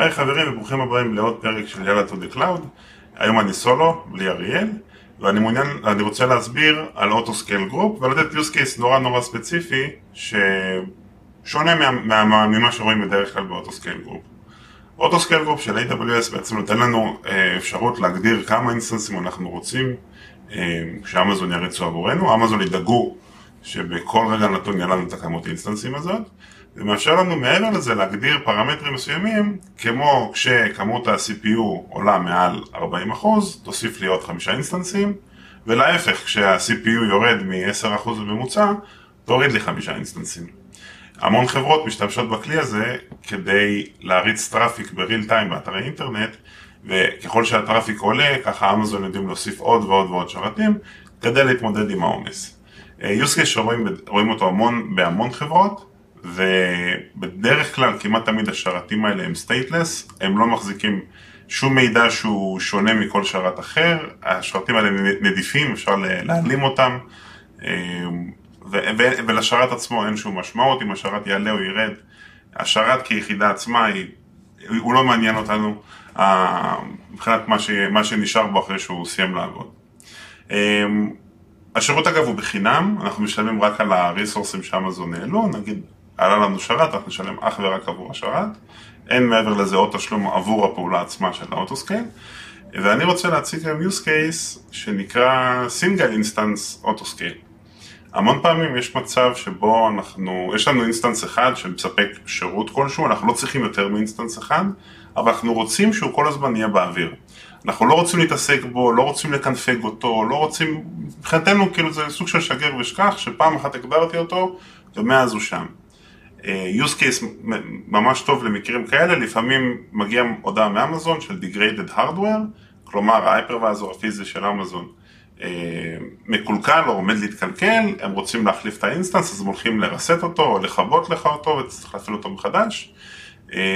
היי חברים וברוכים הבאים לעוד פרק של יאללה to the cloud. היום אני סולו, בלי אריאל, ואני מעוניין, אני רוצה להסביר על auto scale group ולתת use case נורא נורא ספציפי ששונה מה, מה, ממה שרואים בדרך כלל ב auto scale group. auto scale group של AWS בעצם נותן לנו אה, אפשרות להגדיר כמה אינסטנסים אנחנו רוצים אה, שאמזון יריצו עבורנו, אמזון ידאגו שבכל רגע נתון יהיה לנו את הכמות אינסטנסים הזאת זה מאפשר לנו מעבר לזה להגדיר פרמטרים מסוימים כמו כשכמות ה-CPU עולה מעל 40% תוסיף לי עוד חמישה אינסטנסים ולהפך כשה-CPU יורד מ-10% בממוצע תוריד לי חמישה אינסטנסים המון חברות משתמשות בכלי הזה כדי להריץ traffic ב real time באתרי אינטרנט וככל שה traffic עולה ככה אמזון יודעים להוסיף עוד ועוד ועוד שרתים כדי להתמודד עם העומס. Use case שרואים אותו המון בהמון חברות ובדרך כלל כמעט תמיד השרתים האלה הם stateless, הם לא מחזיקים שום מידע שהוא שונה מכל שרת אחר, השרתים האלה נדיפים, אפשר להעלים אותם ולשרת עצמו אין שום משמעות, אם השרת יעלה או ירד, השרת כיחידה עצמה היא, הוא לא מעניין אותנו מבחינת מה, ש, מה שנשאר בו אחרי שהוא סיים לעבוד. השירות אגב הוא בחינם, אנחנו משלמים רק על הריסורסים שאמזון העלו, נגיד עלה לנו שרת, אנחנו נשלם אך ורק עבור השרת, אין מעבר לזה עוד תשלום עבור הפעולה עצמה של ה auto scale, ואני רוצה להציג היום use case שנקרא single instance auto scale. המון פעמים יש מצב שבו אנחנו, יש לנו instance אחד שמספק שירות כלשהו, אנחנו לא צריכים יותר מ instance אחד, אבל אנחנו רוצים שהוא כל הזמן יהיה באוויר. אנחנו לא רוצים להתעסק בו, לא רוצים לקנפג אותו, לא רוצים, מבחינתנו כאילו זה סוג של שגר ושכח, שפעם אחת הגדרתי אותו ומאז הוא שם. use case ממש טוב למקרים כאלה, לפעמים מגיע הודעה מאמזון של degraded hardware, כלומר ה hypervisor הפיזי של אמזון מקולקל או עומד להתקלקל, הם רוצים להחליף את ה instance אז הם הולכים לרסט אותו או לכבות לך אותו וצריך להפעיל אותו מחדש.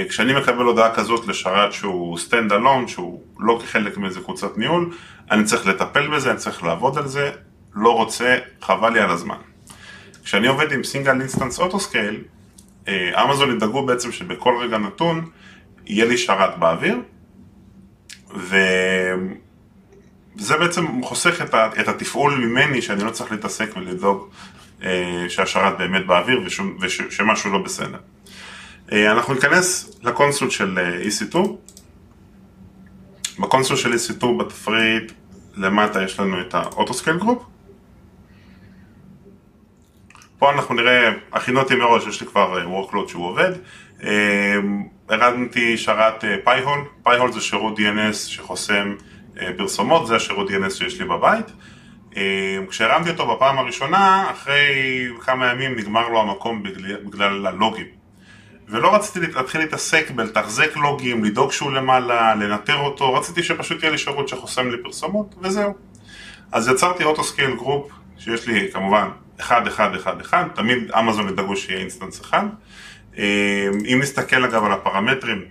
כשאני מקבל הודעה כזאת לשרת שהוא stand alone, שהוא לא כחלק מאיזה קבוצת ניהול, אני צריך לטפל בזה, אני צריך לעבוד על זה, לא רוצה, חבל לי על הזמן. כשאני עובד עם single instance auto scale, אמזון ידאגו בעצם שבכל רגע נתון יהיה לי שרת באוויר וזה בעצם חוסך את התפעול ממני שאני לא צריך להתעסק ולדאוג שהשרת באמת באוויר ושמשהו לא בסדר. אנחנו ניכנס ל console של EC2 ב console של EC2 בתפריט למטה יש לנו את ה auto scale group פה אנחנו נראה, הכנתי מראש, יש לי כבר workload שהוא עובד. הרמתי שרת Pi-hole, Pi-hole זה שירות DNS שחוסם פרסומות, זה השירות DNS שיש לי בבית. כשהרמתי אותו בפעם הראשונה, אחרי כמה ימים נגמר לו המקום בגלל, בגלל הלוגים. ולא רציתי להתחיל להתעסק בלתחזק לוגים, לדאוג שהוא למעלה, לנטר אותו, רציתי שפשוט יהיה לי שירות שחוסם לי פרסומות, וזהו. אז יצרתי auto scale group, שיש לי כמובן 1, 1, 1, 1, תמיד אמזון ידאגו שיהיה instance אחד. אם נסתכל אגב על הפרמטרים,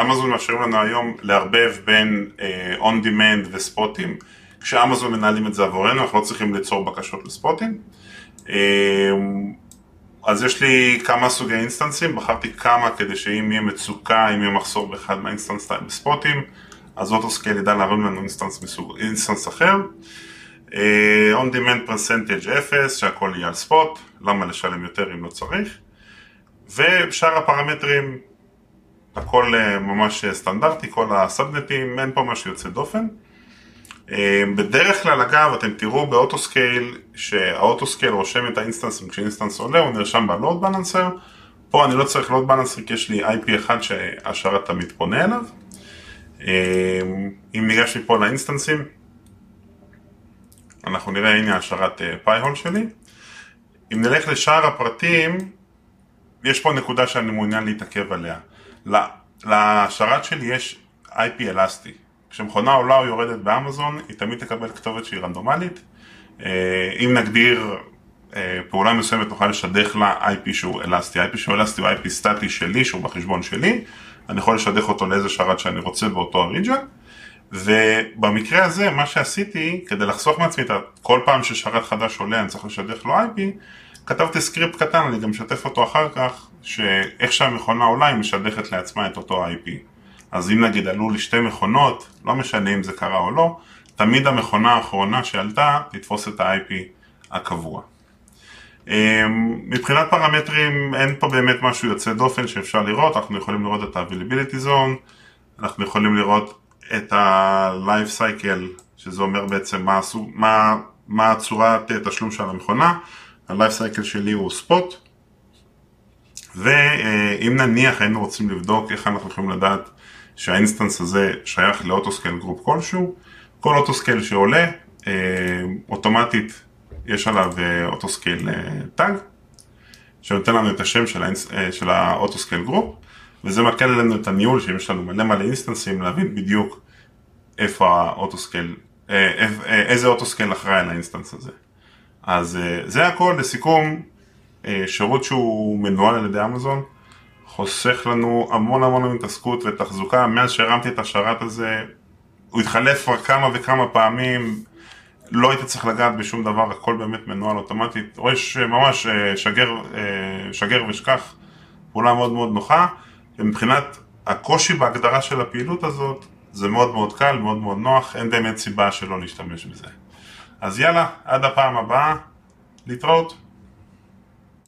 אמזון מאפשרים לנו היום לערבב בין on demand וספוטים, כשאמזון מנהלים את זה עבורנו, אנחנו לא צריכים ליצור בקשות לספוטים. אז יש לי כמה סוגי אינסטנסים, בחרתי כמה כדי שאם יהיה מצוקה, אם יהיה מחסור באחד מה instance types בספוטים, אז auto scale ידע להרים לנו instance, מסוג, instance אחר. on demand percentage 0, שהכל יהיה על ספוט, למה לשלם יותר אם לא צריך. ושאר הפרמטרים, הכל ממש סטנדרטי, כל הסאבנטים, אין פה משהו יוצא דופן. בדרך כלל אגב אתם תראו באוטוסקייל שהאוטוסקייל רושם את האינסטנסים. כש instance עולה הוא נרשם ב load balancer. פה אני לא צריך load balancer כי יש לי IP אחד שהשרת תמיד פונה אליו. אם ניגש לי פה לאינסטנסים אנחנו נראה הנה השרת Pi-hole שלי. אם נלך לשאר הפרטים יש פה נקודה שאני מעוניין להתעכב עליה. לשרת שלי יש IP אלסטי כשמכונה עולה או יורדת באמזון, היא תמיד תקבל כתובת שהיא רנדומלית. אם נגדיר פעולה מסוימת, נוכל לשדך לה IP שהוא אלסטי. IP שהוא אלסטי הוא IP סטטי שלי, שהוא בחשבון שלי. אני יכול לשדך אותו לאיזה שרת שאני רוצה באותו הריג'ן. ובמקרה הזה, מה שעשיתי, כדי לחסוך מעצמי את כל פעם ששרת חדש עולה, אני צריך לשדך לו IP, כתבתי סקריפט קטן, אני גם משתף אותו אחר כך, שאיך שהמכונה עולה, היא משדכת לעצמה את אותו IP. אז אם נגיד עלו לי שתי מכונות, לא משנה אם זה קרה או לא, תמיד המכונה האחרונה שעלתה תתפוס את ה-IP הקבוע. אמ, מבחינת פרמטרים אין פה באמת משהו יוצא דופן שאפשר לראות, אנחנו יכולים לראות את ה-availability zone, אנחנו יכולים לראות את ה-life cycle, שזה אומר בעצם מה, מה, מה הצורת תשלום של המכונה, ה-life cycle שלי הוא spot, ואם נניח היינו רוצים לבדוק איך אנחנו יכולים לדעת שה instance הזה שייך ל auto scale group כלשהו, כל auto scale שעולה, אה, אוטומטית יש עליו auto scale tag, שנותן לנו את השם של, האינס, אה, של ה auto scale group, וזה מקל עלינו את הניהול, שאם יש לנו מלא מלא אינסטנסים, להבין בדיוק איפה ה auto scale, אה, איזה auto scale אחראי על ה instance הזה. אז זה הכל, לסיכום, שירות שהוא מנוהל על ידי אמזון, חוסך לנו המון המון התעסקות ותחזוקה, מאז שהרמתי את השרת הזה, הוא התחלף כבר כמה וכמה פעמים, לא הייתי צריך לגעת בשום דבר, הכל באמת מנוהל אוטומטית, רואה שממש אה, שגר, אה, שגר ושכח, פעולה מאוד מאוד נוחה, ומבחינת הקושי בהגדרה של הפעילות הזאת, זה מאוד מאוד קל, מאוד מאוד נוח, אין באמת סיבה שלא להשתמש בזה. אז יאללה, עד הפעם הבאה, להתראות.